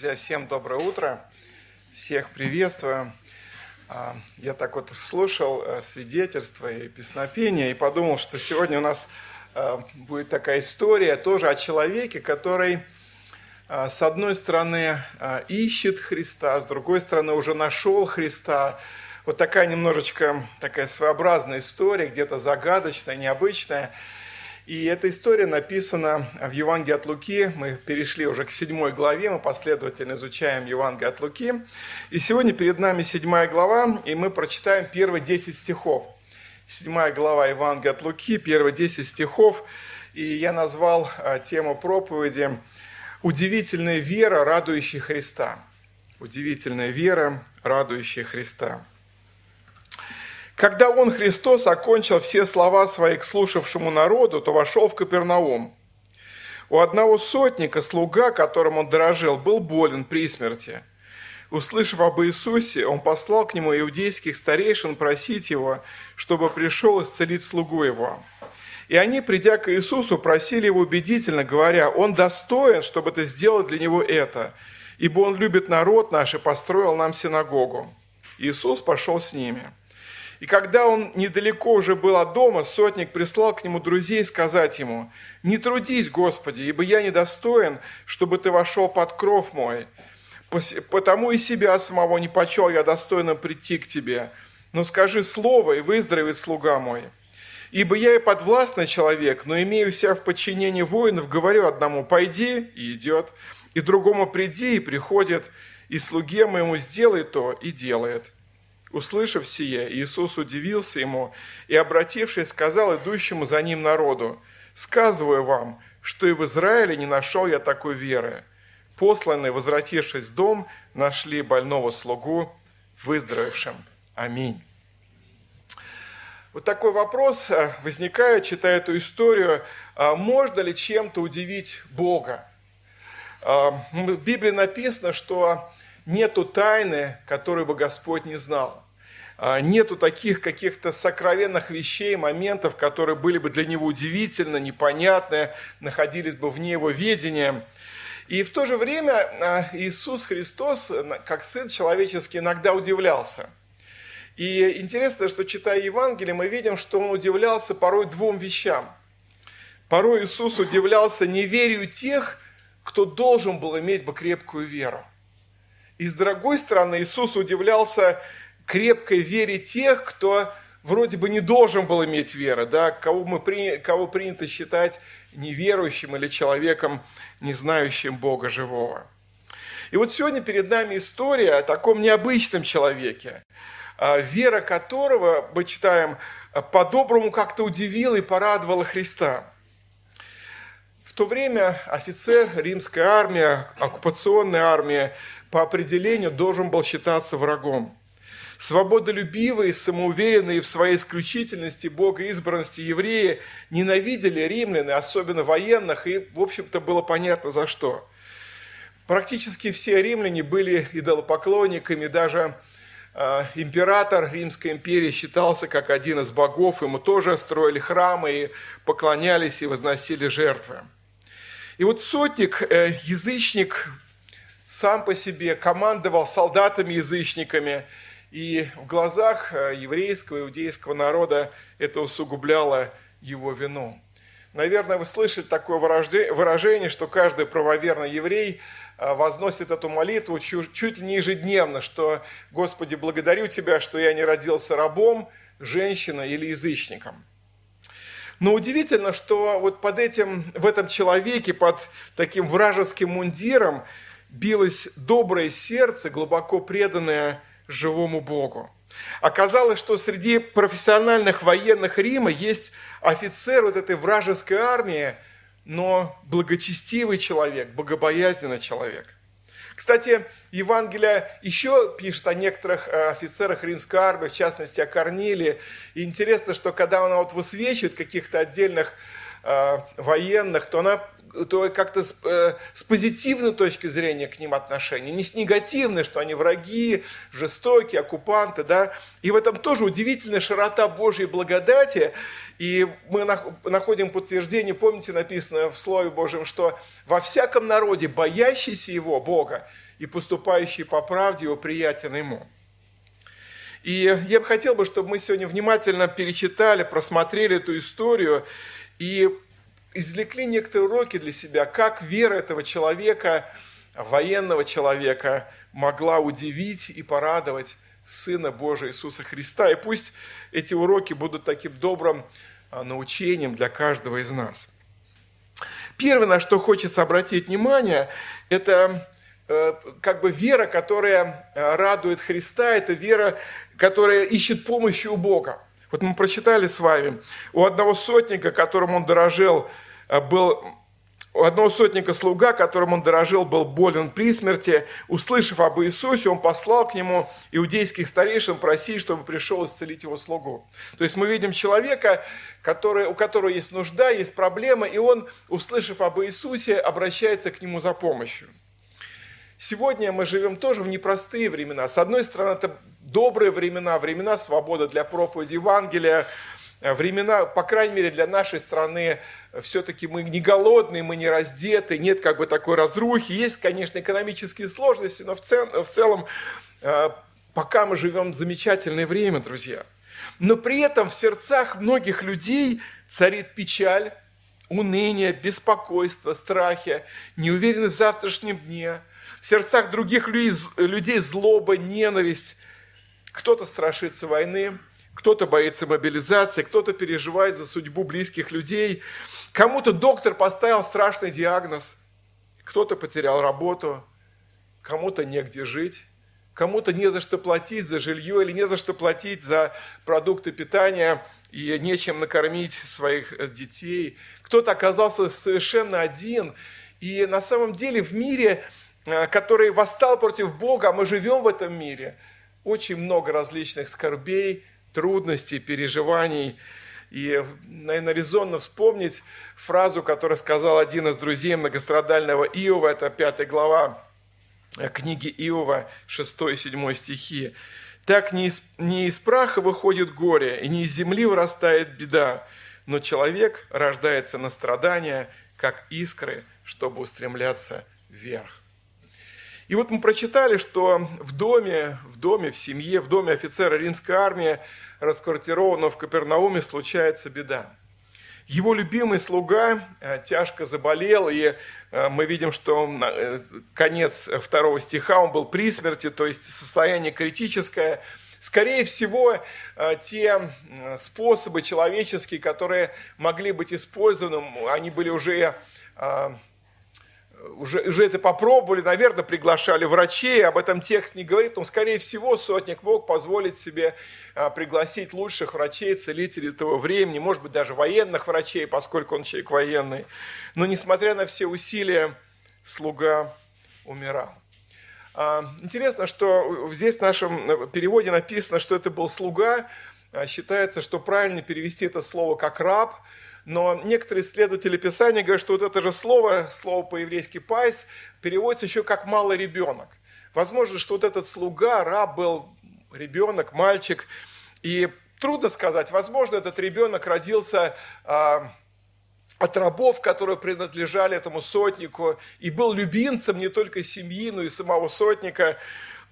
Друзья, всем доброе утро. Всех приветствую. А, я так вот слушал э, свидетельства и песнопения и подумал, что сегодня у нас э, будет такая история тоже о человеке, который э, с одной стороны ищет Христа, с другой стороны уже нашел Христа. Вот такая немножечко такая своеобразная история, где-то загадочная, необычная. И эта история написана в Евангелии от Луки. Мы перешли уже к седьмой главе, мы последовательно изучаем Евангелие от Луки. И сегодня перед нами седьмая глава, и мы прочитаем первые десять стихов. Седьмая глава Евангелия от Луки, первые десять стихов. И я назвал а, тему проповеди «Удивительная вера, радующая Христа». Удивительная вера, радующая Христа. Когда он, Христос, окончил все слова свои к слушавшему народу, то вошел в Капернаум. У одного сотника слуга, которым он дорожил, был болен при смерти. Услышав об Иисусе, он послал к нему иудейских старейшин просить его, чтобы пришел исцелить слугу его. И они, придя к Иисусу, просили его убедительно, говоря, «Он достоин, чтобы ты сделал для него это, ибо он любит народ наш и построил нам синагогу». Иисус пошел с ними – и когда он недалеко уже был от дома, сотник прислал к нему друзей сказать ему, «Не трудись, Господи, ибо я недостоин, чтобы ты вошел под кров мой. Потому и себя самого не почел я достойным прийти к тебе. Но скажи слово, и выздоровеет слуга мой». Ибо я и подвластный человек, но имею себя в подчинении воинов, говорю одному «пойди» и идет, и другому «приди» и приходит, и слуге моему «сделай то» и делает. Услышав сие, Иисус удивился ему и, обратившись, сказал идущему за ним народу, «Сказываю вам, что и в Израиле не нашел я такой веры». Посланные, возвратившись в дом, нашли больного слугу выздоровевшим. Аминь. Вот такой вопрос э, возникает, читая эту историю. А можно ли чем-то удивить Бога? А, в Библии написано, что нету тайны, которую бы Господь не знал. А, нету таких каких-то сокровенных вещей, моментов, которые были бы для него удивительно, непонятны, находились бы вне его ведения. И в то же время а, Иисус Христос, как Сын человеческий, иногда удивлялся. И интересно, что читая Евангелие, мы видим, что Он удивлялся порой двум вещам. Порой Иисус удивлялся неверию тех, кто должен был иметь бы крепкую веру. И с другой стороны, Иисус удивлялся крепкой вере тех, кто вроде бы не должен был иметь веры, да, кого, мы, кого принято считать неверующим или человеком, не знающим Бога живого. И вот сегодня перед нами история о таком необычном человеке, а, вера которого, мы читаем, по-доброму как-то удивила и порадовала Христа. В то время офицер римской армии, оккупационная армия, по определению должен был считаться врагом. Свободолюбивые, самоуверенные в своей исключительности, богоизбранности евреи ненавидели римлян, особенно военных, и, в общем-то, было понятно за что. Практически все римляне были идолопоклонниками, даже э, император Римской империи считался как один из богов, ему тоже строили храмы и поклонялись и возносили жертвы. И вот сотник, э, язычник, сам по себе командовал солдатами-язычниками, и в глазах э, еврейского, иудейского народа это усугубляло его вину. Наверное, вы слышали такое выражение, что каждый правоверный еврей э, возносит эту молитву чуть ли не ежедневно, что «Господи, благодарю Тебя, что я не родился рабом, женщиной или язычником». Но удивительно, что вот под этим, в этом человеке, под таким вражеским мундиром билось доброе сердце, глубоко преданное живому Богу. Оказалось, что среди профессиональных военных Рима есть офицер вот этой вражеской армии, но благочестивый человек, богобоязненный человек. Кстати, Евангелие еще пишет о некоторых э, офицерах римской армии, в частности о Корнилии. И интересно, что когда она вот высвечивает каких-то отдельных э, военных, то она то как-то с, э, с позитивной точки зрения к ним отношения, не с негативной, что они враги, жестокие, оккупанты, да. И в этом тоже удивительная широта Божьей благодати. И мы находим подтверждение, помните, написано в Слове Божьем, что во всяком народе, боящийся Его, Бога, и поступающий по правде его приятен ему. И я бы хотел бы, чтобы мы сегодня внимательно перечитали, просмотрели эту историю и извлекли некоторые уроки для себя, как вера этого человека, военного человека, могла удивить и порадовать Сына Божия Иисуса Христа. И пусть эти уроки будут таким добрым а, научением для каждого из нас. Первое, на что хочется обратить внимание, это э, как бы вера, которая э, радует Христа, это вера, которая ищет помощи у Бога. Вот мы прочитали с вами, у одного сотника, которым он дорожил, э, был у одного сотника слуга, которым он дорожил, был болен при смерти. Услышав об Иисусе, он послал к нему иудейских старейшин просить, чтобы пришел исцелить его слугу. То есть мы видим человека, который, у которого есть нужда, есть проблема, и он, услышав об Иисусе, обращается к нему за помощью. Сегодня мы живем тоже в непростые времена. С одной стороны, это добрые времена, времена свободы для проповеди Евангелия, Э, времена, по крайней мере, для нашей страны, э, все-таки мы не голодные, мы не раздеты, нет как бы такой разрухи. Есть, конечно, экономические сложности, но в, цел, в целом э, пока мы живем замечательное время, друзья. Но при этом в сердцах многих людей царит печаль, уныние, беспокойство, страхи, неуверенность в завтрашнем дне. В сердцах других людей злоба, ненависть. Кто-то страшится войны, кто-то боится мобилизации, кто-то переживает за судьбу близких людей. Кому-то доктор поставил страшный диагноз. Кто-то потерял работу, кому-то негде жить, кому-то не за что платить за жилье или не за что платить за продукты питания и нечем накормить своих э, детей. Кто-то оказался совершенно один. И на самом деле в мире, э, который восстал против Бога, а мы живем в этом мире, очень много различных скорбей, трудностей, переживаний. И, наверное, резонно вспомнить фразу, которую сказал один из друзей многострадального Иова, это пятая глава книги Иова, 6 и 7 стихи. «Так не из, не из праха выходит горе, и не из земли вырастает беда, но человек рождается на страдания, как искры, чтобы устремляться вверх». И вот мы прочитали, что в доме, в доме, в семье, в доме офицера римской армии, расквартированного в Капернауме, случается беда. Его любимый слуга э, тяжко заболел, и э, мы видим, что э, конец второго стиха, он был при смерти, то есть состояние критическое. Скорее всего, те способы человеческие, которые могли быть использованы, они были уже уже, уже это попробовали, наверное, приглашали врачей, об этом текст не говорит, но, скорее всего, сотник мог позволить себе а, пригласить лучших врачей, целителей того времени, может быть, даже военных врачей, поскольку он человек военный. Но, несмотря на все усилия, слуга умирал. А, интересно, что здесь в нашем переводе написано, что это был слуга. А, считается, что правильно перевести это слово как раб – но некоторые исследователи Писания говорят, что вот это же слово, слово по-еврейски «παῖς», переводится еще как «малый ребенок». Возможно, что вот этот слуга, раб был ребенок, мальчик, и трудно сказать, возможно, этот ребенок родился а, от рабов, которые принадлежали этому сотнику, и был любимцем не только семьи, но и самого сотника.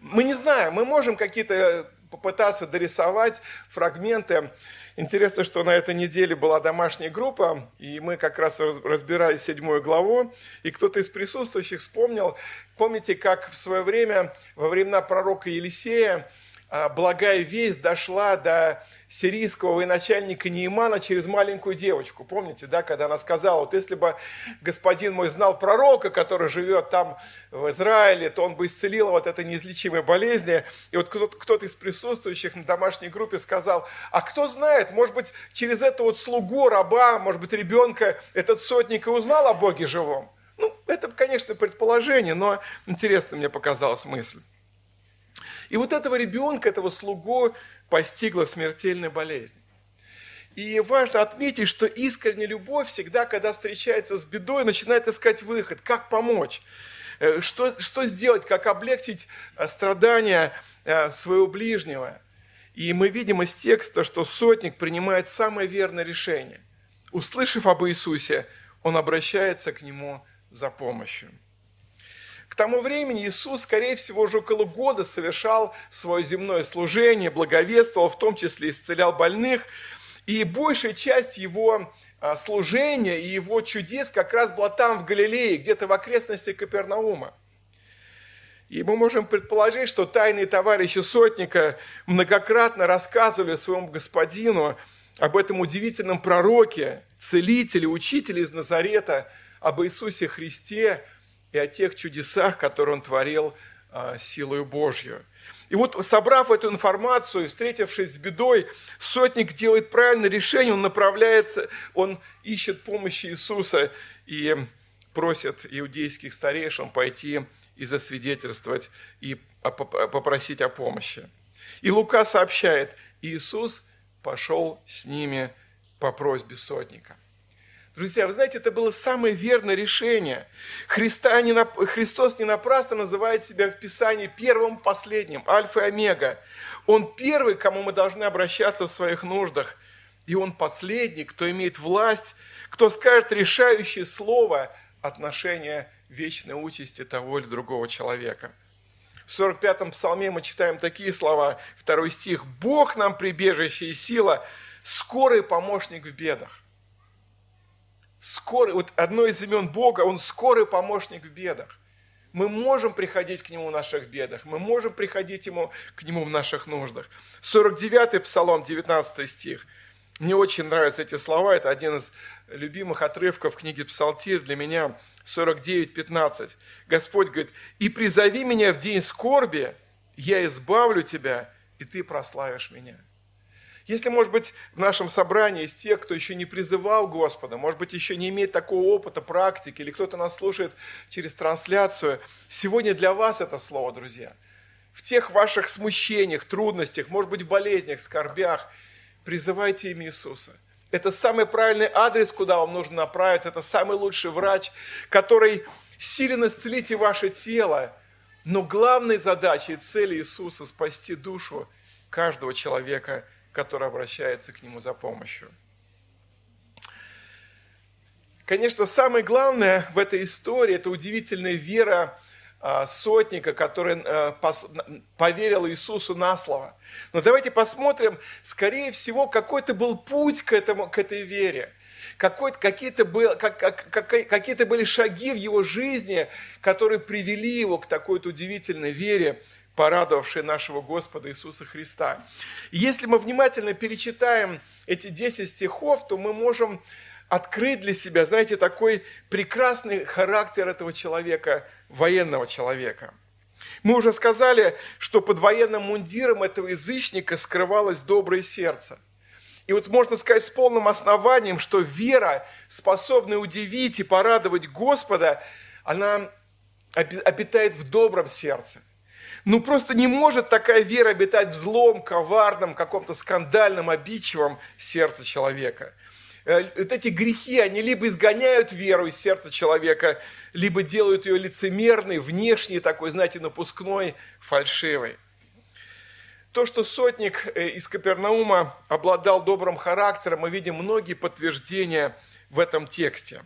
Мы не знаем, мы можем какие-то попытаться дорисовать фрагменты Интересно, что на этой неделе была домашняя группа, и мы как раз разбирали седьмую главу, и кто-то из присутствующих вспомнил, помните, как в свое время, во времена пророка Елисея, благая весть дошла до сирийского военачальника Неимана через маленькую девочку. Помните, да, когда она сказала, вот если бы господин мой знал пророка, который живет там в Израиле, то он бы исцелил вот этой неизлечимой болезни. И вот кто-то, кто из присутствующих на домашней группе сказал, а кто знает, может быть, через это вот слугу, раба, может быть, ребенка этот сотник и узнал о Боге живом. Ну, это, конечно, предположение, но интересно мне показалась мысль. И вот этого ребенка, этого слугу постигла смертельная болезнь. И важно отметить, что искренняя любовь всегда, когда встречается с бедой, начинает искать выход, как помочь, э, что, что сделать, как облегчить э, страдания э, своего ближнего. И мы видим из текста, что сотник принимает самое верное решение. Услышав об Иисусе, он обращается к нему за помощью. Тому времени Иисус, скорее всего, уже около года совершал свое земное служение, благовествовал, в том числе исцелял больных. И большая часть его а, служения и его чудес как раз была там, в Галилее, где-то в окрестностях Капернаума. И мы можем предположить, что тайные товарищи сотника многократно рассказывали своему господину об этом удивительном пророке, целителе, учителе из Назарета, об Иисусе Христе и о тех чудесах, которые он творил а, силою Божью. И вот, собрав эту информацию встретившись с бедой, сотник делает правильное решение, он направляется, он ищет помощи Иисуса и просит иудейских старейшин пойти и засвидетельствовать, и попросить о помощи. И Лука сообщает, Иисус пошел с ними по просьбе сотника. Друзья, вы знаете, это было самое верное решение. Христа не, Христос не напрасно называет себя в Писании первым, последним, альфа и омега. Он первый, к кому мы должны обращаться в своих нуждах. И он последний, кто имеет власть, кто скажет решающее слово отношения вечной участи того или другого человека. В 45-м псалме мы читаем такие слова, второй стих. «Бог нам прибежище и сила, скорый помощник в бедах». Скорый, вот одно из имен Бога, Он скорый помощник в бедах. Мы можем приходить к Нему в наших бедах, мы можем приходить ему, к Нему в наших нуждах. 49-й Псалом, 19 стих – мне очень нравятся эти слова, это один из любимых отрывков книги Псалтирь для меня, 49.15. Господь говорит, «И призови меня в день скорби, я избавлю тебя, и ты прославишь меня». Если, может быть, в нашем собрании есть те, кто еще не призывал Господа, может быть, еще не имеет такого опыта, практики, или кто-то нас слушает через трансляцию, сегодня для вас это слово, друзья. В тех ваших смущениях, трудностях, может быть, в болезнях, скорбях – призывайте имя Иисуса. Это самый правильный адрес, куда вам нужно направиться. Это самый лучший врач, который силен исцелить и ваше тело. Но главной задачей и целью Иисуса – спасти душу каждого человека, который обращается к Нему за помощью. Конечно, самое главное в этой истории – это удивительная вера а, сотника, который э, поверил Иисусу на слово. Но давайте посмотрим, скорее всего, какой-то был путь к, этому, к этой вере. Какие-то был, как, как, какие были шаги в его жизни, которые привели его к такой-то удивительной вере, порадовавшей нашего Господа Иисуса Христа. И если мы внимательно перечитаем эти 10 стихов, то мы можем открыть для себя, знаете, такой прекрасный характер этого человека, военного человека. Мы уже сказали, что под военным мундиром этого язычника скрывалось доброе сердце. И вот можно сказать с полным основанием, что вера, способная удивить и порадовать Господа, она обитает в добром сердце. Ну просто не может такая вера обитать в злом, коварном, каком-то скандальном, обидчивом сердце человека – Э, вот эти грехи, они либо изгоняют веру из сердца человека, либо делают ее лицемерной, внешней, такой, знаете, напускной, фальшивой. То, что сотник э, из Капернаума обладал добрым характером, мы видим многие подтверждения в этом тексте.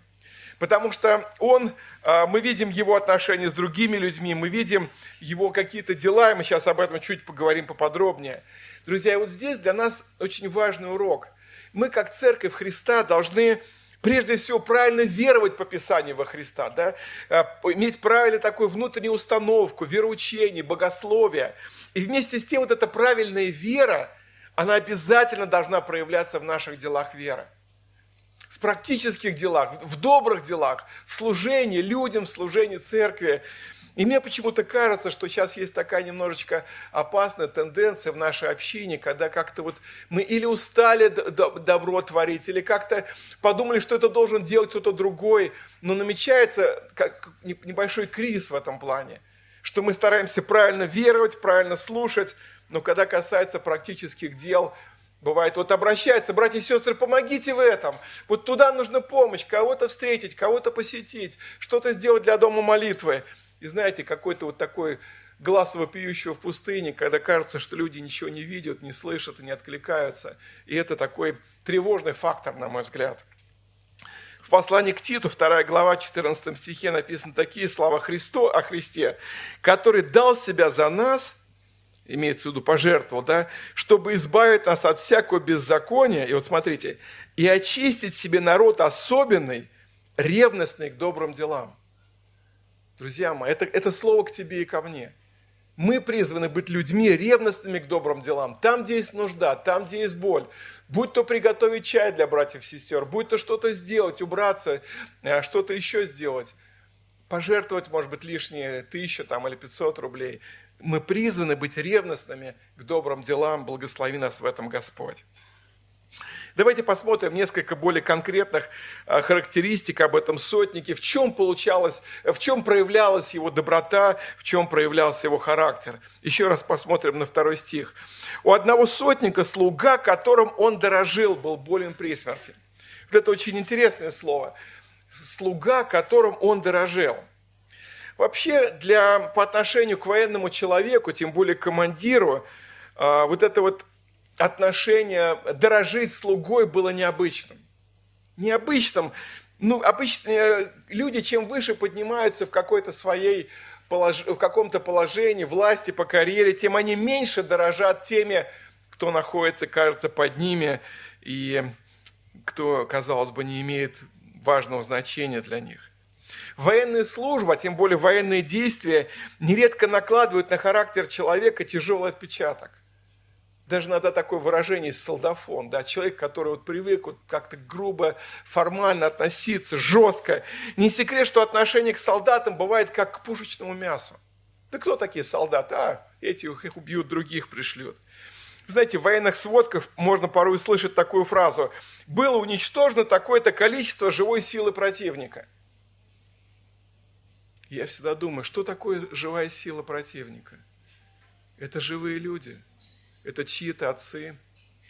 Потому что он, э, мы видим его отношения с другими людьми, мы видим его какие-то дела, и мы сейчас об этом чуть поговорим поподробнее. Друзья, вот здесь для нас очень важный урок – мы, как церковь Христа, должны прежде всего правильно веровать по Писанию во Христа, да? А, иметь правильно такую внутреннюю установку, вероучение, богословие. И вместе с тем вот эта правильная вера, она обязательно должна проявляться в наших делах веры. Практических делах, в добрых делах, в служении людям, в служении церкви. И мне почему-то кажется, что сейчас есть такая немножечко опасная тенденция в нашей общине, когда как-то вот мы или устали добро творить, или как-то подумали, что это должен делать кто-то другой, но намечается как небольшой кризис в этом плане, что мы стараемся правильно веровать, правильно слушать, но когда касается практических дел, Бывает, вот обращается, братья и сестры, помогите в этом. Вот туда нужна помощь, кого-то встретить, кого-то посетить, что-то сделать для дома молитвы. И знаете, какой-то вот такой глаз вопиющего в пустыне, когда кажется, что люди ничего не видят, не слышат и не откликаются. И это такой тревожный фактор, на мой взгляд. В послании к Титу, 2 глава, 14 стихе написаны такие слова Христо, о Христе, который дал себя за нас, имеется в виду пожертвовал, да, чтобы избавить нас от всякого беззакония, и вот смотрите, и очистить себе народ особенный, ревностный к добрым делам. Друзья мои, это, это слово к тебе и ко мне – мы призваны быть людьми ревностными к добрым делам. Там, где есть нужда, там, где есть боль. Будь то приготовить чай для братьев и сестер, будь то что-то сделать, убраться, э, что-то еще сделать. Пожертвовать, может быть, лишние тысячу там, или 500 рублей. Мы призваны быть ревностными к добрым делам. Благослови нас в этом Господь. Давайте посмотрим несколько более конкретных а, характеристик об этом сотнике, в чем получалось, в чем проявлялась его доброта, в чем проявлялся его характер. Еще раз посмотрим на второй стих. У одного сотника слуга, которым он дорожил, был болен при смерти. Вот это очень интересное слово. Слуга, которым он дорожил. Вообще, для, по отношению к военному человеку, тем более командиру, а, вот это вот отношение дорожить слугой было необычным. Необычным. Ну, обычные люди, чем выше поднимаются в какой-то своей в каком-то положении, власти, по карьере, тем они меньше дорожат теми, кто находится, кажется, под ними, и кто, казалось бы, не имеет важного значения для них. Военная служба, тем более военные действия, нередко накладывают на характер человека тяжелый отпечаток даже иногда такое выражение солдафон, да, человек, который вот привык вот как-то грубо, формально относиться, жестко. Не секрет, что отношение к солдатам бывает как к пушечному мясу. Да кто такие солдаты? А, эти их убьют, других пришлют. Знаете, в военных сводках можно порой услышать такую фразу. Было уничтожено такое-то количество живой силы противника. Я всегда думаю, что такое живая сила противника? Это живые люди – это чьи-то отцы,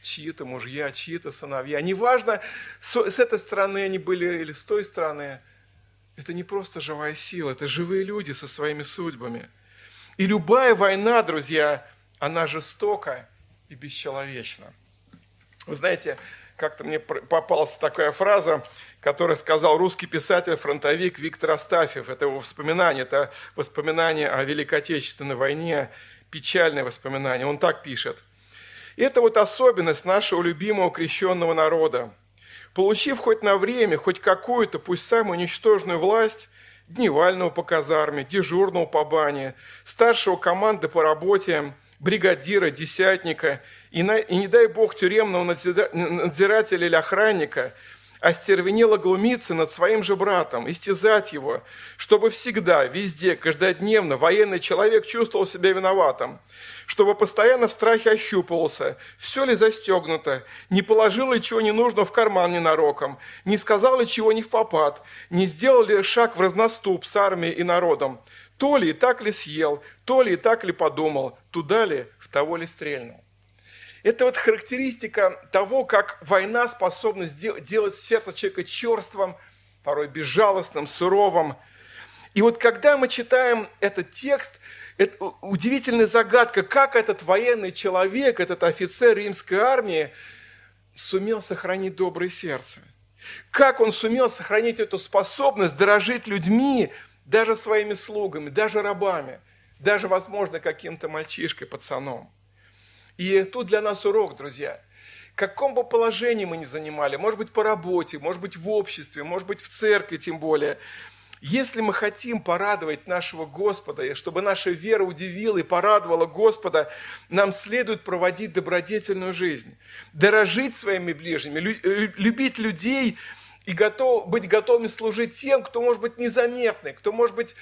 чьи-то мужья, чьи-то сыновья. Неважно, с этой стороны они были или с той стороны. Это не просто живая сила, это живые люди со своими судьбами. И любая война, друзья, она жестока и бесчеловечна. Вы знаете, как-то мне попалась такая фраза, которую сказал русский писатель-фронтовик Виктор Астафьев. Это его воспоминание, это воспоминание о Великой Отечественной войне печальное воспоминание. Он так пишет. Это вот особенность нашего любимого крещенного народа. Получив хоть на время, хоть какую-то, пусть самую ничтожную власть, дневального по казарме, дежурного по бане, старшего команды по работе, бригадира, десятника и, на, и не дай бог тюремного надзирателя или охранника – остервенело глумиться над своим же братом, истязать его, чтобы всегда, везде, каждодневно военный человек чувствовал себя виноватым, чтобы постоянно в страхе ощупывался, все ли застегнуто, не положил ли чего не нужно в карман ненароком, не сказал ли чего не в попад, не сделал ли шаг в разноступ с армией и народом, то ли и так ли съел, то ли и так ли подумал, туда ли, в того ли стрельнул. Это вот характеристика того, как война способна делать сердце человека черством, порой безжалостным, суровым. И вот когда мы читаем этот текст, это удивительная загадка, как этот военный человек, этот офицер римской армии сумел сохранить доброе сердце. Как он сумел сохранить эту способность дорожить людьми, даже своими слугами, даже рабами, даже, возможно, каким-то мальчишкой, пацаном. И тут для нас урок, друзья. Каком бы положении мы ни занимали, может быть, по работе, может быть, в обществе, может быть, в церкви тем более, если мы хотим порадовать нашего Господа, и чтобы наша вера удивила и порадовала Господа, нам следует проводить добродетельную жизнь, дорожить своими ближними, любить людей и готов, быть готовыми служить тем, кто может быть незаметный, кто может быть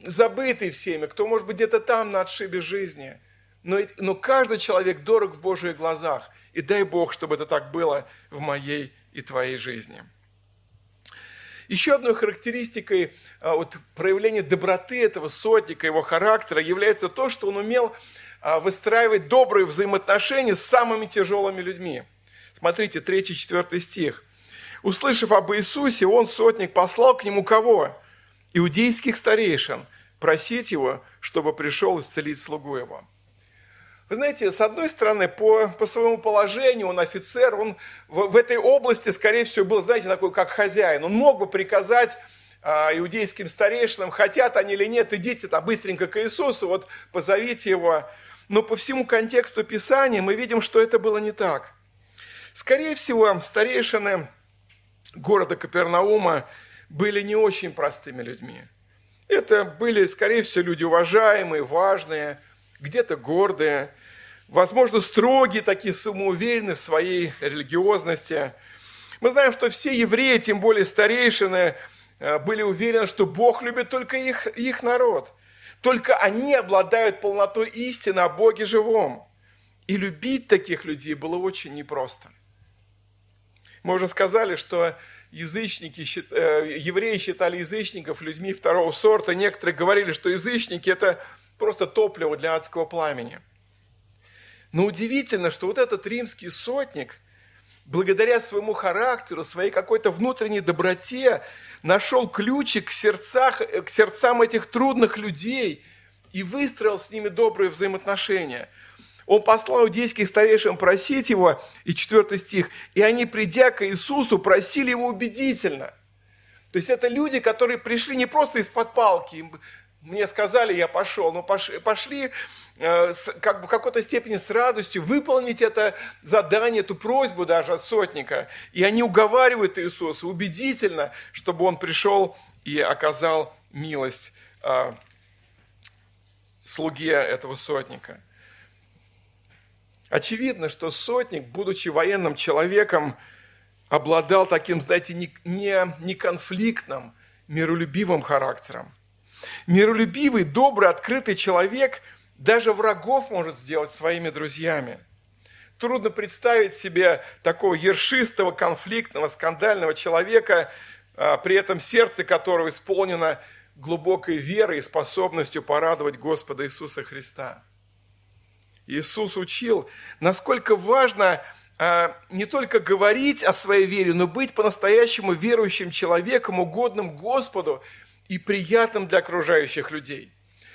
забытый всеми, кто может быть где-то там на отшибе жизни – но, но каждый человек дорог в Божьих глазах. И дай Бог, чтобы это так было в моей и твоей жизни. Еще одной характеристикой а, вот, проявления доброты этого сотника, его характера, является то, что он умел а, выстраивать добрые взаимоотношения с самыми тяжелыми людьми. Смотрите, 3-4 стих. «Услышав об Иисусе, он, сотник, послал к нему кого? Иудейских старейшин, просить его, чтобы пришел исцелить слугу его». Вы знаете, с одной стороны, по, по своему положению он офицер, он в, в этой области, скорее всего, был, знаете, такой, как хозяин. Он мог бы приказать а, иудейским старейшинам, хотят они или нет, идите там быстренько к Иисусу, вот позовите его. Но по всему контексту Писания мы видим, что это было не так. Скорее всего, старейшины города Капернаума были не очень простыми людьми. Это были, скорее всего, люди уважаемые, важные, где-то гордые, возможно, строгие, такие самоуверенные в своей религиозности. Мы знаем, что все евреи, тем более старейшины, э, были уверены, что Бог любит только их, их народ. Только они обладают полнотой истины о Боге живом. И любить таких людей было очень непросто. Мы уже сказали, что язычники, э, евреи считали язычников людьми второго сорта. Некоторые говорили, что язычники – это просто топливо для адского пламени. Но удивительно, что вот этот римский сотник, благодаря своему характеру, своей какой-то внутренней доброте, нашел ключик к, сердцах, к сердцам этих трудных людей и выстроил с ними добрые взаимоотношения. Он послал иудейских старейшин просить его, и четвертый стих, и они, придя к Иисусу, просили его убедительно. То есть это люди, которые пришли не просто из-под палки, мне сказали, я пошел, но пошли э, как бы в какой-то степени с радостью выполнить это задание, эту просьбу даже от сотника. И они уговаривают Иисуса убедительно, чтобы он пришел и оказал милость э, слуге этого сотника. Очевидно, что сотник, будучи военным человеком, обладал таким, знаете, не, не, не миролюбивым характером. Миролюбивый, добрый, открытый человек даже врагов может сделать своими друзьями. Трудно представить себе такого ершистого, конфликтного, скандального человека, а, при этом сердце которого исполнено глубокой верой и способностью порадовать Господа Иисуса Христа. Иисус учил, насколько важно а, не только говорить о своей вере, но быть по-настоящему верующим человеком, угодным Господу, и приятным для окружающих людей.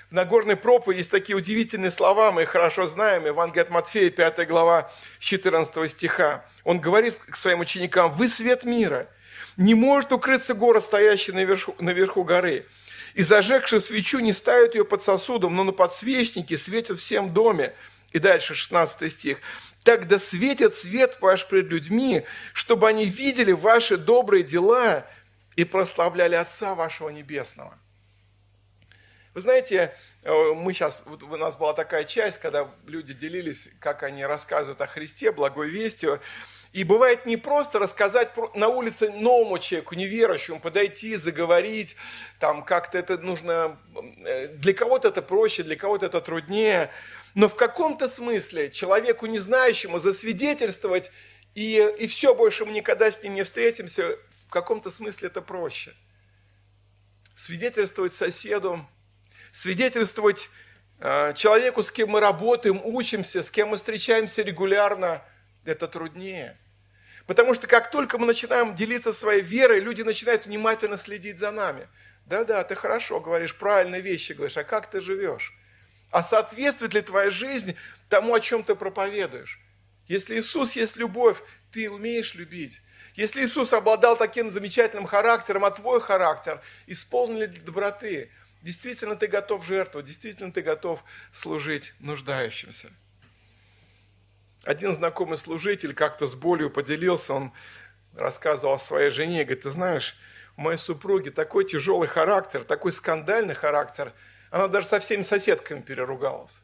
В Нагорной проповеди есть такие удивительные слова, мы их хорошо знаем, Евангелие от Матфея, 5 глава, 14 стиха. Он говорит к своим ученикам, «Вы свет мира, не может укрыться город, стоящий наверху, наверху горы. И зажегши свечу, не ставят ее под сосудом, но на подсвечнике светят всем доме». И дальше 16 стих. «Тогда светит свет ваш пред людьми, чтобы они видели ваши добрые дела и прославляли Отца вашего Небесного. Вы знаете, э, мы сейчас, вот у нас была такая часть, когда люди делились, как они рассказывают о Христе, благой вестью. И бывает не просто рассказать на улице новому человеку, неверующему, подойти, заговорить, там как-то это нужно, э, для кого-то это проще, для кого-то это труднее, но в каком-то смысле человеку, не знающему, засвидетельствовать, и, и все, больше мы никогда с ним не встретимся, каком-то смысле это проще. Свидетельствовать соседу, свидетельствовать э, человеку, с кем мы работаем, учимся, с кем мы встречаемся регулярно, это труднее. Потому что как только мы начинаем делиться своей верой, люди начинают внимательно следить за нами. Да-да, ты хорошо говоришь, правильные вещи говоришь, а как ты живешь? А соответствует ли твоя жизнь тому, о чем ты проповедуешь? Если Иисус есть любовь, ты умеешь любить. Если Иисус обладал таким замечательным характером, а твой характер исполнили доброты, действительно ты готов жертвовать, действительно ты готов служить нуждающимся. Один знакомый служитель как-то с болью поделился, он рассказывал своей жене, говорит, ты знаешь, у моей супруги такой тяжелый характер, такой скандальный характер, она даже со всеми соседками переругалась.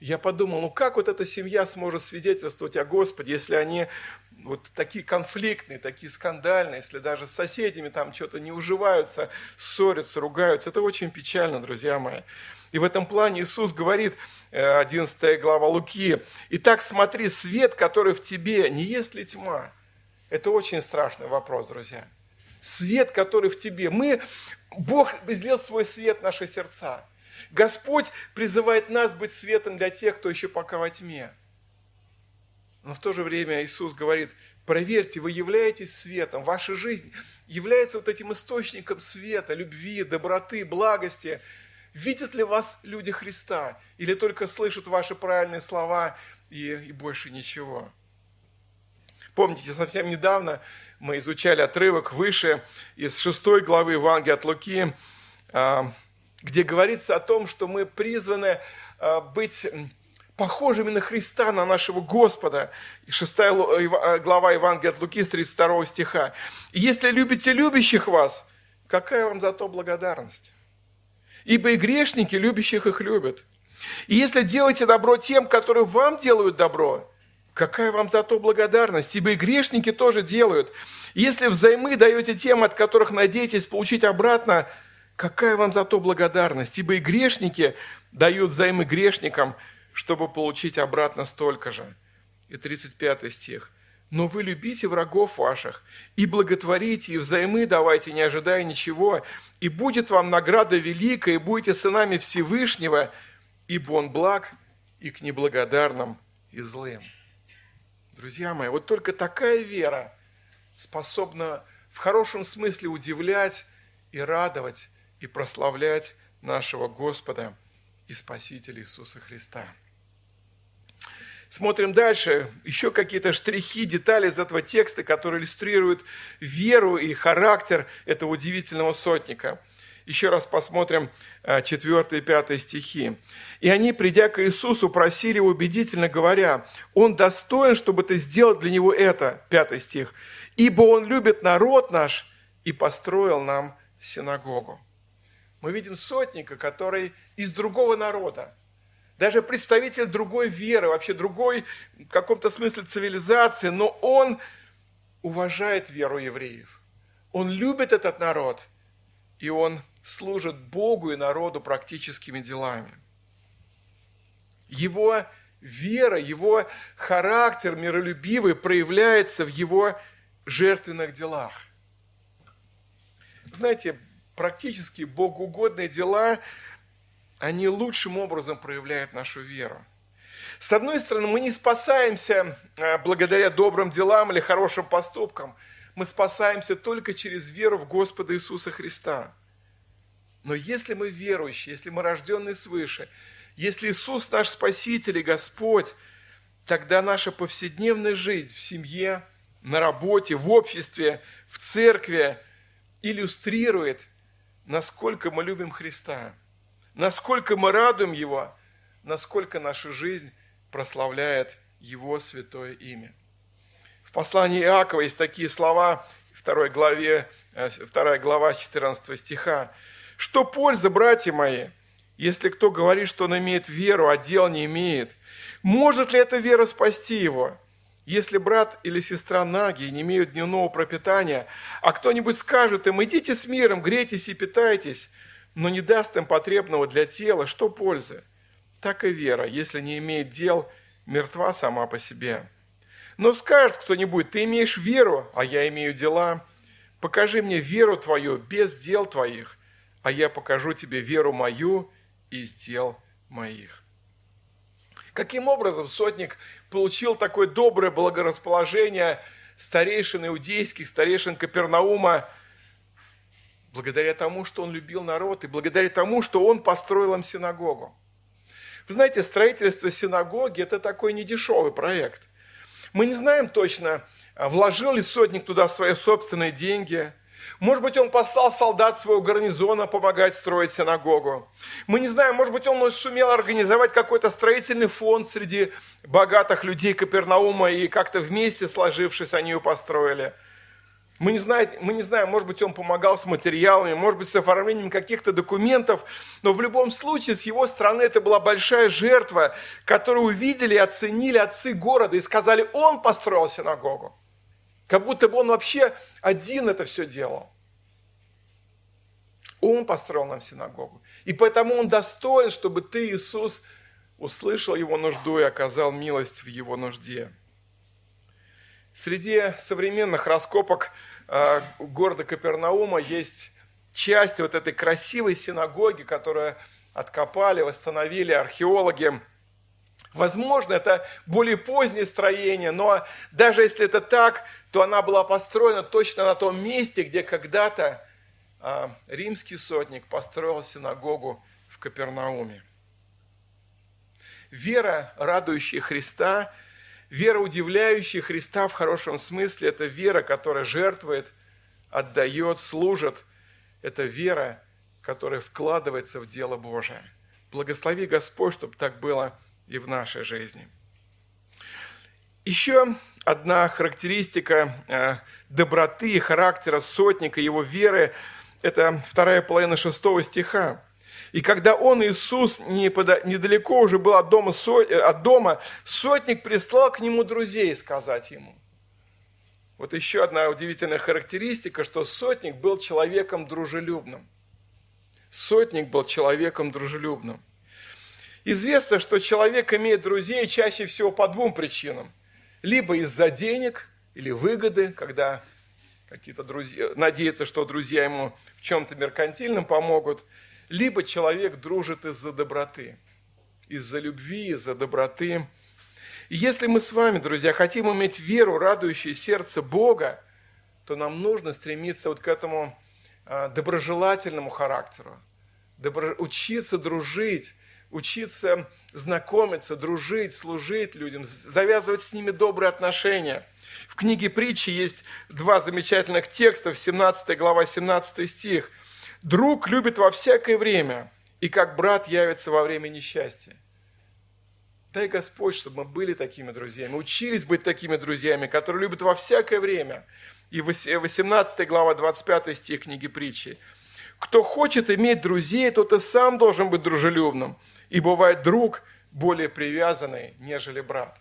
Я подумал, ну как вот эта семья сможет свидетельствовать о Господе, если они вот такие конфликтные, такие скандальные, если даже с соседями там что-то не уживаются, ссорятся, ругаются. Это очень печально, друзья мои. И в этом плане Иисус говорит, 11 э, глава Луки, «Итак смотри, свет, который в тебе, не есть ли тьма?» Это очень страшный вопрос, друзья. Свет, который в тебе. Мы, Бог излил свой свет в наши сердца. Господь призывает нас быть светом для тех, кто еще пока во тьме. Но в то же время Иисус говорит, проверьте, вы являетесь светом, ваша жизнь является вот этим источником света, любви, доброты, благости. Видят ли вас люди Христа? Или только слышат ваши правильные слова и, и больше ничего? Помните, совсем недавно мы изучали отрывок выше из шестой главы Евангелия от Луки, а, где говорится о том, что мы призваны а, быть похожими на Христа, на нашего Господа. Шестая э, глава Евангелия от Луки с 32 стиха. «Если любите любящих вас, какая вам за то благодарность? Ибо и грешники любящих их любят. И если делаете добро тем, которые вам делают добро, какая вам за то благодарность? Ибо и грешники тоже делают. Если взаймы даете тем, от которых надеетесь получить обратно, какая вам за то благодарность? Ибо и грешники дают взаймы грешникам – чтобы получить обратно столько же. И 35 стих. «Но вы любите врагов ваших, и благотворите, и взаймы давайте, не ожидая ничего, и будет вам награда великая, и будете сынами Всевышнего, ибо Он благ и к неблагодарным и злым». Друзья мои, вот только такая вера способна в хорошем смысле удивлять и радовать и прославлять нашего Господа и Спасителя Иисуса Христа. Смотрим дальше, еще какие-то штрихи, детали из этого текста, которые иллюстрируют веру и характер этого удивительного сотника. Еще раз посмотрим 4 и 5 стихи. «И они, придя к Иисусу, просили убедительно говоря, «Он достоин, чтобы ты сделал для него это», 5 стих, «ибо он любит народ наш и построил нам синагогу». Мы видим сотника, который из другого народа, даже представитель другой веры, вообще другой в каком-то смысле цивилизации, но он уважает веру евреев. Он любит этот народ, и он служит Богу и народу практическими делами. Его вера, его характер миролюбивый проявляется в его жертвенных делах. Знаете, практически богоугодные дела они лучшим образом проявляют нашу веру. С одной стороны, мы не спасаемся а, благодаря добрым делам или хорошим поступкам. Мы спасаемся только через веру в Господа Иисуса Христа. Но если мы верующие, если мы рожденные свыше, если Иисус наш Спаситель и Господь, тогда наша повседневная жизнь в семье, на работе, в обществе, в церкви иллюстрирует, насколько мы любим Христа – насколько мы радуем Его, насколько наша жизнь прославляет Его святое имя. В послании Иакова есть такие слова, второй главе, э, вторая глава 14 стиха. «Что польза, братья мои, если кто говорит, что он имеет веру, а дел не имеет? Может ли эта вера спасти его?» Если брат или сестра наги не имеют дневного пропитания, а кто-нибудь скажет им, идите с миром, грейтесь и питайтесь, но не даст им потребного для тела, что пользы? Так и вера, если не имеет дел, мертва сама по себе. Но скажет кто-нибудь, ты имеешь веру, а я имею дела. Покажи мне веру твою без дел твоих, а я покажу тебе веру мою из дел моих. Каким образом сотник получил такое доброе благорасположение старейшин иудейских, старейшин Капернаума – благодаря тому, что он любил народ, и благодаря тому, что он построил им синагогу. Вы знаете, строительство синагоги – это такой недешевый проект. Мы не знаем точно, вложил ли сотник туда свои собственные деньги. Может быть, он послал солдат своего гарнизона помогать строить синагогу. Мы не знаем, может быть, он сумел организовать какой-то строительный фонд среди богатых людей Капернаума, и как-то вместе сложившись, они ее построили – мы не, знаем, мы не знаем, может быть, он помогал с материалами, может быть, с оформлением каких-то документов, но в любом случае с его стороны это была большая жертва, которую увидели оценили отцы города и сказали, он построил синагогу. Как будто бы он вообще один это все делал. Он построил нам синагогу. И поэтому он достоин, чтобы ты, Иисус, услышал его нужду и оказал милость в его нужде. Среди современных раскопок э, города Капернаума есть часть вот этой красивой синагоги, которую откопали, восстановили археологи. Возможно, это более позднее строение, но даже если это так, то она была построена точно на том месте, где когда-то э, римский сотник построил синагогу в Капернауме. Вера, радующая Христа, вера, удивляющая Христа в хорошем смысле, это вера, которая жертвует, отдает, служит. Это вера, которая вкладывается в дело Божие. Благослови Господь, чтобы так было и в нашей жизни. Еще одна характеристика э, доброты и характера сотника, его веры, это вторая половина шестого стиха. И когда он, Иисус, недалеко уже был от дома, от дома, сотник прислал к нему друзей сказать ему. Вот еще одна удивительная характеристика, что сотник был человеком дружелюбным. Сотник был человеком дружелюбным. Известно, что человек имеет друзей чаще всего по двум причинам. Либо из-за денег или выгоды, когда какие-то друзья, надеется, что друзья ему в чем-то меркантильном помогут – либо человек дружит из-за доброты, из-за любви, из-за доброты. И если мы с вами, друзья, хотим иметь веру, радующую сердце Бога, то нам нужно стремиться вот к этому а, доброжелательному характеру, добро... учиться дружить, учиться знакомиться, дружить, служить людям, завязывать с ними добрые отношения. В книге притчи есть два замечательных текста, 17 глава, 17 стих. Друг любит во всякое время, и как брат явится во время несчастья. Дай Господь, чтобы мы были такими друзьями, учились быть такими друзьями, которые любят во всякое время. И 18 глава, 25 стих книги притчи. Кто хочет иметь друзей, тот и сам должен быть дружелюбным. И бывает друг более привязанный, нежели брат.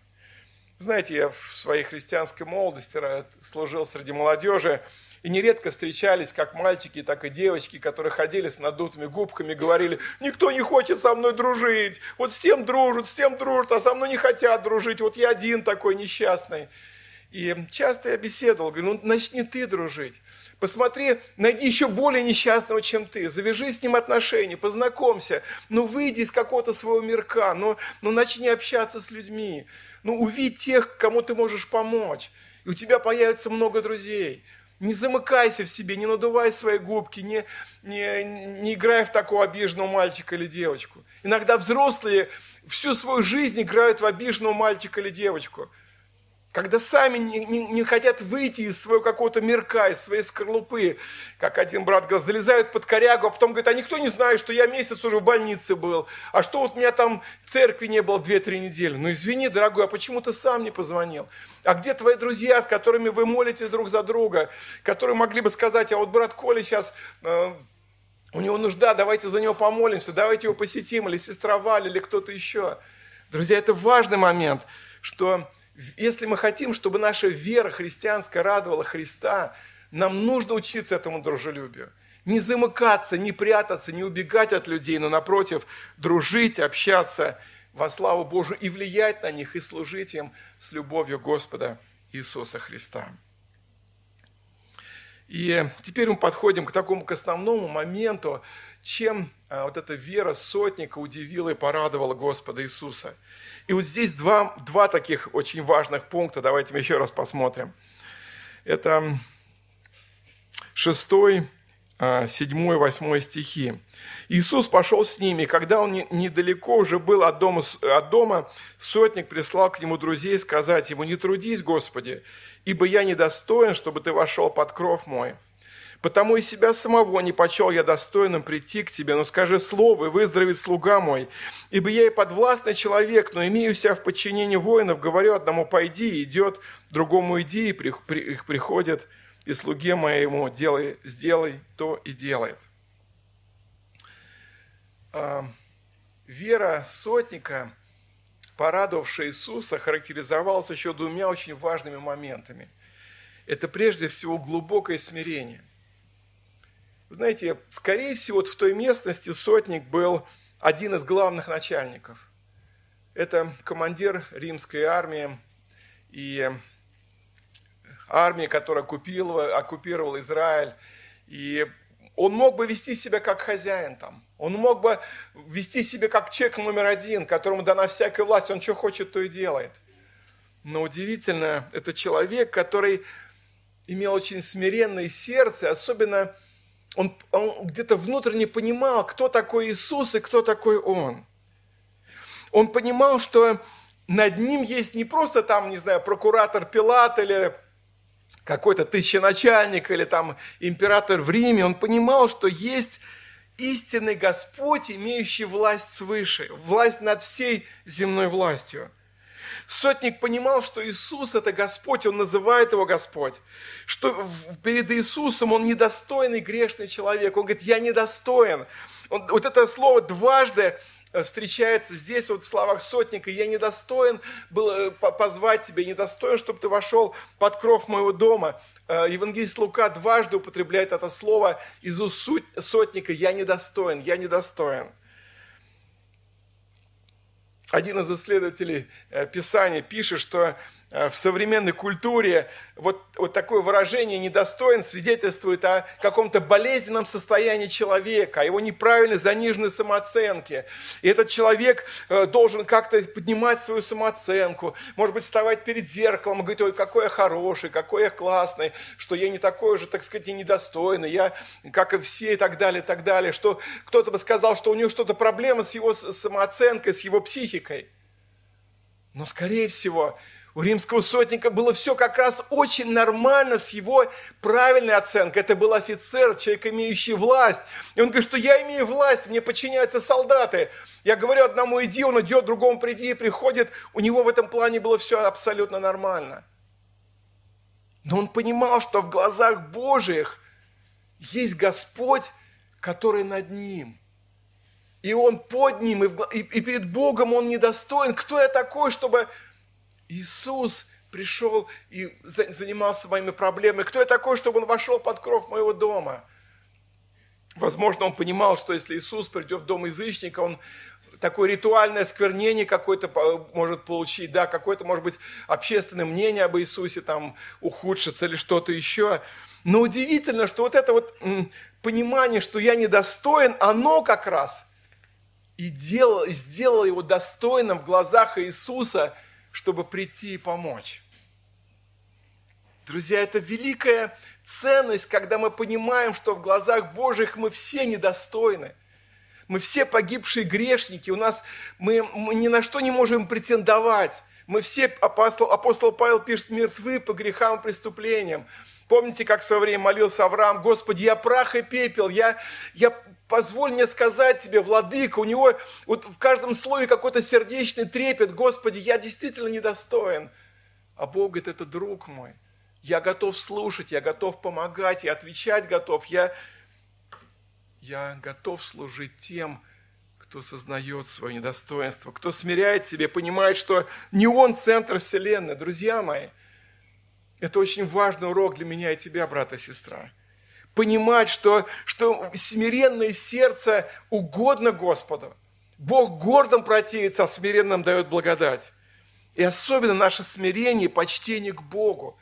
Знаете, я в своей христианской молодости служил среди молодежи, и нередко встречались как мальчики, так и девочки, которые ходили с надутыми губками, говорили, никто не хочет со мной дружить, вот с тем дружат, с тем дружат, а со мной не хотят дружить, вот я один такой несчастный. И часто я беседовал, говорю, ну начни ты дружить. Посмотри, найди еще более несчастного, чем ты. Завяжи с ним отношения, познакомься. Ну, выйди из какого-то своего мирка, ну, ну начни общаться с людьми. Ну, увидь тех, кому ты можешь помочь. И у тебя появится много друзей. Не замыкайся в себе, не надувай свои губки, не, не, не играй в такого обиженного мальчика или девочку. Иногда взрослые всю свою жизнь играют в обиженного мальчика или девочку – когда сами не, не, не хотят выйти из своего какого-то мирка, из своей скорлупы, как один брат говорил, залезают под корягу, а потом говорит, а никто не знает, что я месяц уже в больнице был, а что вот у меня там церкви не было 2-3 недели. Ну извини, дорогой, а почему ты сам не позвонил? А где твои друзья, с которыми вы молитесь друг за друга, которые могли бы сказать, а вот брат Коля сейчас... Э, у него нужда, давайте за него помолимся, давайте его посетим, или сестра Валя, или кто-то еще. Друзья, это важный момент, что если мы хотим, чтобы наша вера христианская радовала Христа, нам нужно учиться этому дружелюбию. Не замыкаться, не прятаться, не убегать от людей, но напротив, дружить, общаться во славу Божию и влиять на них, и служить им с любовью Господа Иисуса Христа. И теперь мы подходим к такому к основному моменту, чем а, вот эта вера сотника удивила и порадовала Господа Иисуса – и вот здесь два, два таких очень важных пункта. Давайте мы еще раз посмотрим. Это шестой, а, седьмой, восьмой стихи. Иисус пошел с ними, когда он недалеко уже был от дома, от дома, сотник прислал к нему друзей сказать ему, «Не трудись, Господи, ибо я недостоин, чтобы ты вошел под кров мой». Потому и себя самого не почел я достойным прийти к тебе, но скажи слово, и выздоровеет слуга мой. Ибо я и подвластный человек, но имею себя в подчинении воинов, говорю одному «пойди», идет, другому «иди», и их приходят, и слуге моему делай, «сделай то и делает». А, вера сотника, порадовавшая Иисуса, характеризовалась еще двумя очень важными моментами. Это прежде всего глубокое смирение. Знаете, скорее всего, вот в той местности сотник был один из главных начальников. Это командир римской армии и армии, которая оккупировала, оккупировала Израиль. И он мог бы вести себя как хозяин там. Он мог бы вести себя как человек номер один, которому дана всякая власть, он что хочет, то и делает. Но удивительно, это человек, который имел очень смиренное сердце, особенно он, он где-то внутренне понимал, кто такой Иисус и кто такой Он. Он понимал, что над ним есть не просто там, не знаю, прокуратор Пилат или какой-то тысяченачальник или там император в Риме. Он понимал, что есть истинный Господь, имеющий власть свыше, власть над всей земной властью. Сотник понимал, что Иисус – это Господь, он называет его Господь. Что перед Иисусом он недостойный грешный человек. Он говорит, я недостоин. Он, вот это слово дважды встречается здесь, вот в словах сотника, «Я недостоин был э, позвать тебя, недостоин, чтобы ты вошел под кров моего дома». Э, евангелист Лука дважды употребляет это слово из уст сотника «Я недостоин, я недостоин» один из исследователей э, Писания пишет, что Э, в современной культуре вот, вот такое выражение «недостоин» свидетельствует о каком-то болезненном состоянии человека, о его неправильной заниженной самооценке. И этот человек э, должен как-то поднимать свою самооценку, может быть, вставать перед зеркалом и говорить, ой, какой я хороший, какой я классный, что я не такой уже, так сказать, и недостойный, я как и все и так далее, и так далее. Что кто-то бы сказал, что у него что-то проблема с его самооценкой, с его психикой. Но, скорее всего, у римского сотника было все как раз очень нормально с его правильной оценкой. Это был офицер, человек, имеющий власть. И он говорит, что я имею власть, мне подчиняются солдаты. Я говорю одному иди, он идет, другому приди, и приходит. У него в этом плане было все абсолютно нормально. Но он понимал, что в глазах Божьих есть Господь, который над ним. И он под ним, и, и перед Богом он недостоин. Кто я такой, чтобы Иисус пришел и занимался моими проблемами. Кто я такой, чтобы он вошел под кров моего дома? Возможно, он понимал, что если Иисус придет в дом язычника, он такое ритуальное сквернение какое-то может получить, да, какое-то, может быть, общественное мнение об Иисусе там ухудшится или что-то еще. Но удивительно, что вот это вот понимание, что я недостоин, оно как раз и делало, сделало его достойным в глазах Иисуса – чтобы прийти и помочь. Друзья, это великая ценность, когда мы понимаем, что в глазах Божьих мы все недостойны. Мы все погибшие грешники, у нас мы, мы ни на что не можем претендовать. Мы все, апостол, апостол Павел пишет, мертвы по грехам и преступлениям. Помните, как в свое время молился Авраам, Господи, я прах и пепел, я, я позволь мне сказать тебе, владыка, у него вот в каждом слое какой-то сердечный трепет, Господи, я действительно недостоин. А Бог говорит, это друг мой. Я готов слушать, я готов помогать, я отвечать готов, я, я готов служить тем, кто сознает свое недостоинство, кто смиряет себе, понимает, что не он центр вселенной. Друзья мои, это очень важный урок для меня и тебя, брат и сестра понимать, что, что смиренное сердце угодно Господу. Бог гордым противится, а смиренным дает благодать. И особенно наше смирение почтение к Богу.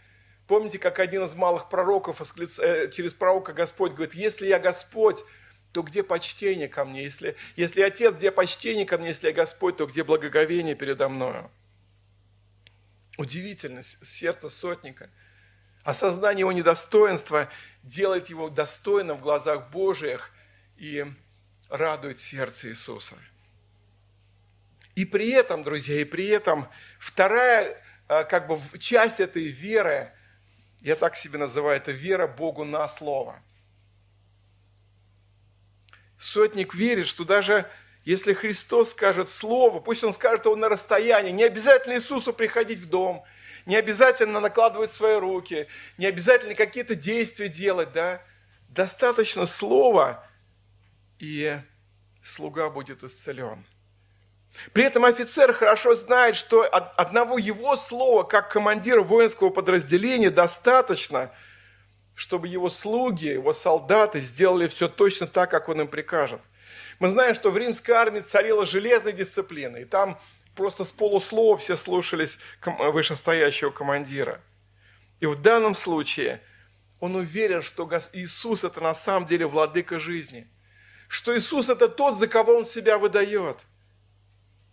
Помните, как один из малых пророков э, через пророка Господь говорит, если я Господь, то где почтение ко мне? Если, если Отец, где почтение ко мне? Если я Господь, то где благоговение передо мною? Удивительно, сердце сотника – Осознание его недостоинства делает его достойным в глазах Божиих и радует сердце Иисуса. И при этом, друзья, и при этом вторая а, как бы часть этой веры, я так себе называю, это вера Богу на слово. Сотник верит, что даже если Христос скажет слово, пусть он скажет его на расстоянии, не обязательно Иисусу приходить в дом – не обязательно накладывать свои руки, не обязательно какие-то действия делать, да. Достаточно слова, и слуга будет исцелен. При этом офицер хорошо знает, что одного его слова, как командира воинского подразделения, достаточно, чтобы его слуги, его солдаты сделали все точно так, как он им прикажет. Мы знаем, что в римской армии царила железная дисциплина, и там просто с полуслова все слушались вышестоящего командира. И в данном случае он уверен, что Иисус – это на самом деле владыка жизни. Что Иисус – это тот, за кого Он себя выдает.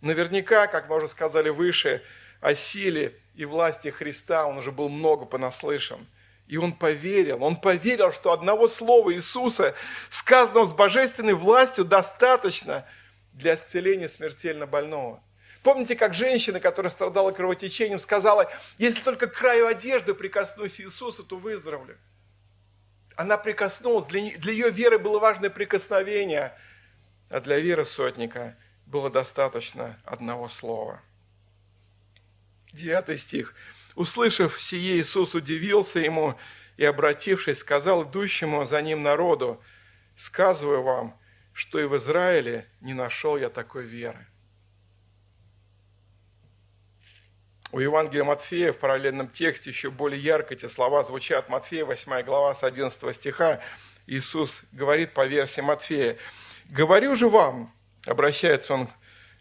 Наверняка, как мы уже сказали выше, о силе и власти Христа он уже был много понаслышан. И он поверил, он поверил, что одного слова Иисуса, сказанного с божественной властью, достаточно для исцеления смертельно больного. Помните, как женщина, которая страдала кровотечением, сказала, если только к краю одежды прикоснусь Иисуса, то выздоровлю. Она прикоснулась, для, для ее веры было важное прикосновение, а для веры сотника было достаточно одного слова. Девятый стих. Услышав сие, Иисус удивился ему и, обратившись, сказал идущему за ним народу, «Сказываю вам, что и в Израиле не нашел я такой веры». У Евангелия Матфея в параллельном тексте еще более ярко эти слова звучат. Матфея, 8 глава, с 11 стиха. Иисус говорит по версии Матфея, «Говорю же вам, обращается он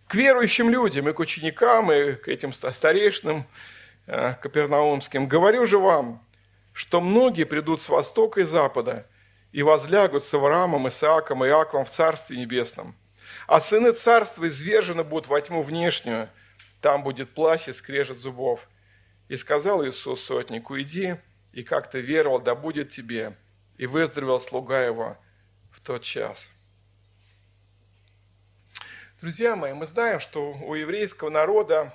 к верующим людям, и к ученикам, и к этим старейшинам э, капернаумским, говорю же вам, что многие придут с востока и запада и возлягут с Авраамом, Исааком и Иаковом в Царстве Небесном. А сыны Царства извержены будут во тьму внешнюю, там будет плащ и скрежет зубов. И сказал Иисус сотнику, иди, и как ты веровал, да будет тебе. И выздоровел слуга его в тот час. Друзья мои, мы знаем, что у еврейского народа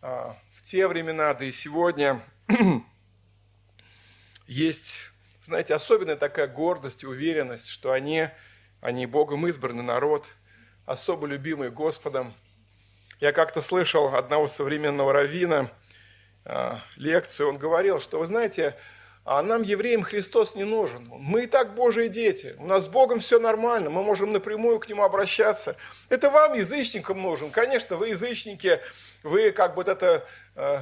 а, в те времена, да и сегодня, есть, знаете, особенная такая гордость и уверенность, что они, они Богом избранный народ, особо любимый Господом – я как-то слышал одного современного раввина э, лекцию, он говорил, что, вы знаете, а нам, евреям, Христос не нужен. Мы и так Божьи дети. У нас с Богом все нормально. Мы можем напрямую к Нему обращаться. Это вам, язычникам, нужен. Конечно, вы язычники, вы как бы это э,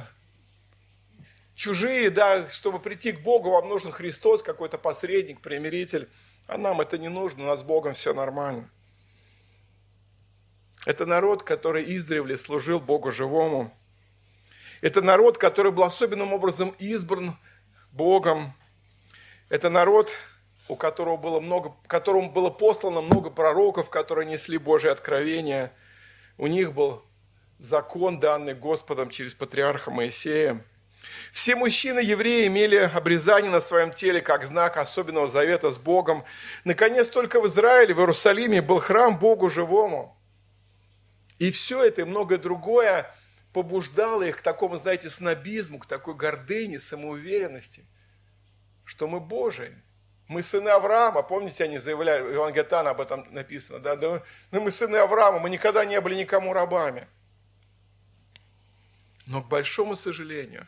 чужие, да, чтобы прийти к Богу, вам нужен Христос, какой-то посредник, примиритель. А нам это не нужно, у нас с Богом все нормально. Это народ, который издревле служил Богу живому. Это народ, который был особенным образом избран Богом. Это народ, у которого было много, которому было послано много пророков, которые несли Божие откровение. У них был закон, данный Господом через патриарха Моисея. Все мужчины евреи имели обрезание на своем теле как знак особенного завета с Богом. Наконец, только в Израиле, в Иерусалиме был храм Богу живому. И все это и многое другое побуждало их к такому, знаете, снобизму, к такой гордыне, самоуверенности, что мы Божии. Мы сыны Авраама, помните, они заявляли, в Евангелии об этом написано, да, да, ну мы сыны Авраама, мы никогда не были никому рабами. Но к большому сожалению,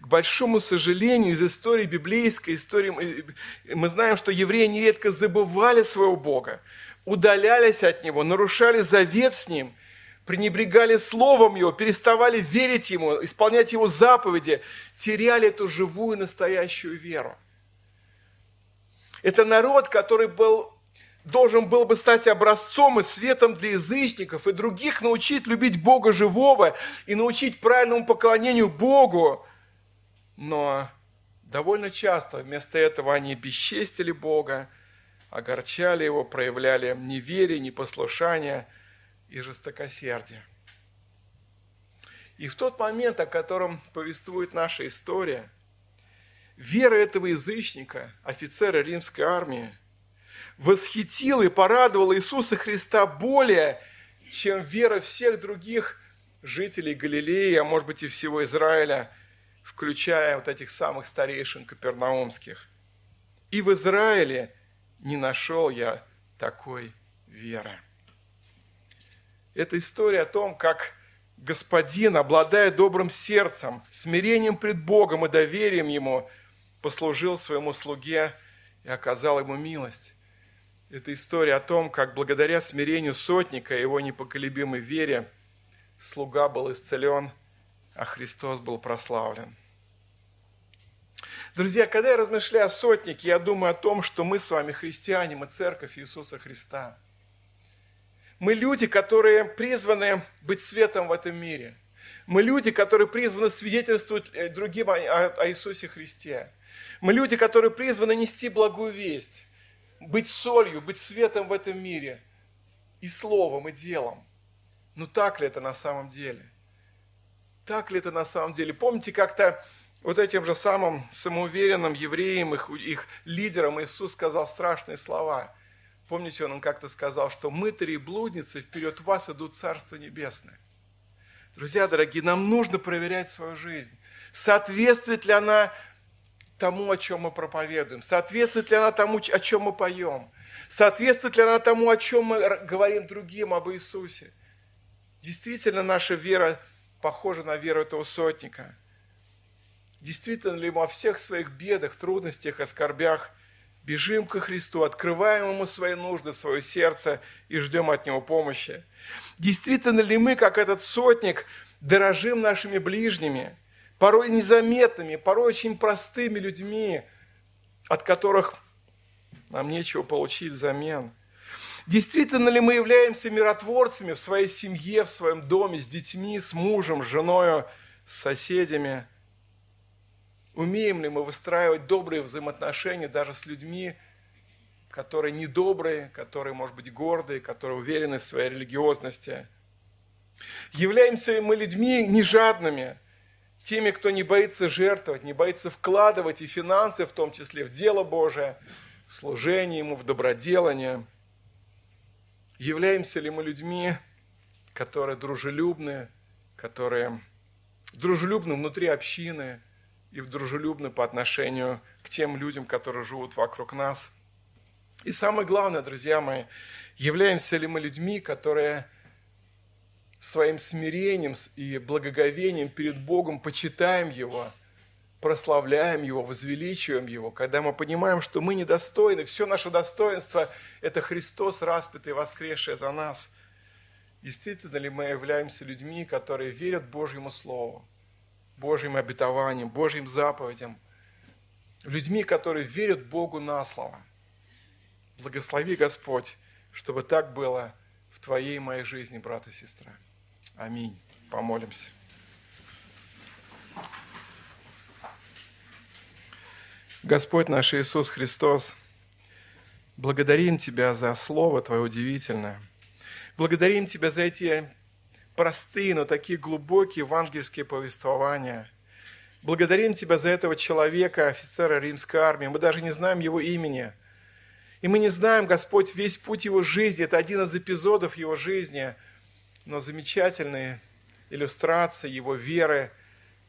к большому сожалению, из истории библейской, истории, мы знаем, что евреи нередко забывали своего Бога, удалялись от Него, нарушали завет с Ним – пренебрегали словом Его, переставали верить Ему, исполнять Его заповеди, теряли эту живую настоящую веру. Это народ, который был, должен был бы стать образцом и светом для язычников и других научить любить Бога живого и научить правильному поклонению Богу. Но довольно часто вместо этого они бесчестили Бога, огорчали Его, проявляли неверие, непослушание – и жестокосердия. И в тот момент, о котором повествует наша история, вера этого язычника, офицера римской армии, восхитила и порадовала Иисуса Христа более, чем вера всех других жителей Галилеи, а может быть и всего Израиля, включая вот этих самых старейшин капернаумских. И в Израиле не нашел я такой веры. Это история о том, как Господин, обладая добрым сердцем, смирением пред Богом и доверием Ему, послужил своему слуге и оказал ему милость. Это история о том, как благодаря смирению сотника и его непоколебимой вере слуга был исцелен, а Христос был прославлен. Друзья, когда я размышляю о сотнике, я думаю о том, что мы с вами христиане, мы церковь Иисуса Христа – мы люди, которые призваны быть светом в этом мире. Мы люди, которые призваны свидетельствовать э, другим о, Иисусе Христе. Мы люди, которые призваны нести благую весть, быть солью, быть светом в этом мире и словом, и делом. Но так ли это на самом деле? Так ли это на самом деле? Помните, как-то Вот этим же самым самоуверенным евреям, их, их лидерам Иисус сказал страшные слова. Помните, он как-то сказал, что мытари и блудницы вперед вас идут Царство Небесное. Друзья дорогие, нам нужно проверять свою жизнь. Соответствует ли она тому, о чем мы проповедуем? Соответствует ли она тому, о чем мы поем? Соответствует ли она тому, о чем мы говорим другим об Иисусе? Действительно, наша вера похожа на веру этого сотника – Действительно ли мы во всех своих бедах, трудностях, оскорбях бежим ко Христу, открываем Ему свои нужды, свое сердце и ждем от Него помощи? Действительно ли мы, как этот сотник, дорожим нашими ближними, порой незаметными, порой очень простыми людьми, от которых нам нечего получить взамен? Действительно ли мы являемся миротворцами в своей семье, в своем доме, с детьми, с мужем, с женой, с соседями – Умеем ли мы выстраивать добрые взаимоотношения даже с людьми, которые недобрые, которые, может быть, гордые, которые уверены в своей религиозности? Являемся ли мы людьми нежадными, теми, кто не боится жертвовать, не боится вкладывать и финансы, в том числе в дело Божие, в служение Ему, в доброделание? Являемся ли мы людьми, которые дружелюбны, которые дружелюбны внутри общины – и дружелюбны по отношению к тем людям, которые живут вокруг нас. И самое главное, друзья мои, являемся ли мы людьми, которые своим смирением и благоговением перед Богом почитаем Его, прославляем Его, возвеличиваем Его, когда мы понимаем, что мы недостойны, все наше достоинство – это Христос, распятый и воскресший за нас. Действительно ли мы являемся людьми, которые верят Божьему Слову, Божьим обетованиям, Божьим заповедям, людьми, которые верят Богу на слово. Благослови, Господь, чтобы так было в Твоей и моей жизни, брат и сестра. Аминь. Помолимся. Господь наш Иисус Христос, благодарим Тебя за Слово Твое удивительное. Благодарим Тебя за эти простые, но такие глубокие евангельские повествования. Благодарим Тебя за этого человека, офицера римской армии. Мы даже не знаем его имени. И мы не знаем, Господь, весь путь его жизни. Это один из эпизодов его жизни. Но замечательные иллюстрации его веры,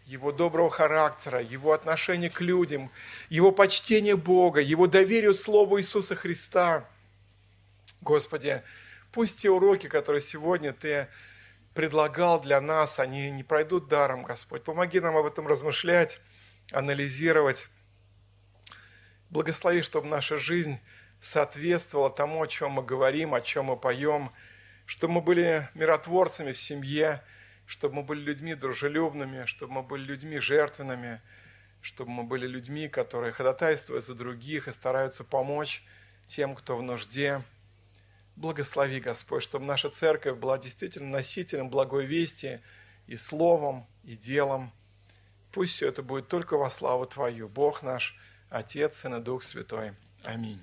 его доброго характера, его отношения к людям, его почтение Бога, его доверие Слову Иисуса Христа. Господи, пусть те уроки, которые сегодня Ты предлагал для нас, они не пройдут даром, Господь. Помоги нам об этом размышлять, анализировать. Благослови, чтобы наша жизнь соответствовала тому, о чем мы говорим, о чем мы поем, чтобы мы были миротворцами в семье, чтобы мы были людьми дружелюбными, чтобы мы были людьми жертвенными, чтобы мы были людьми, которые ходатайствуют за других и стараются помочь тем, кто в нужде. Благослови, Господь, чтобы наша церковь была действительно носителем благой вести и словом, и делом. Пусть все это будет только во славу Твою, Бог наш, Отец, Сын и Дух Святой. Аминь.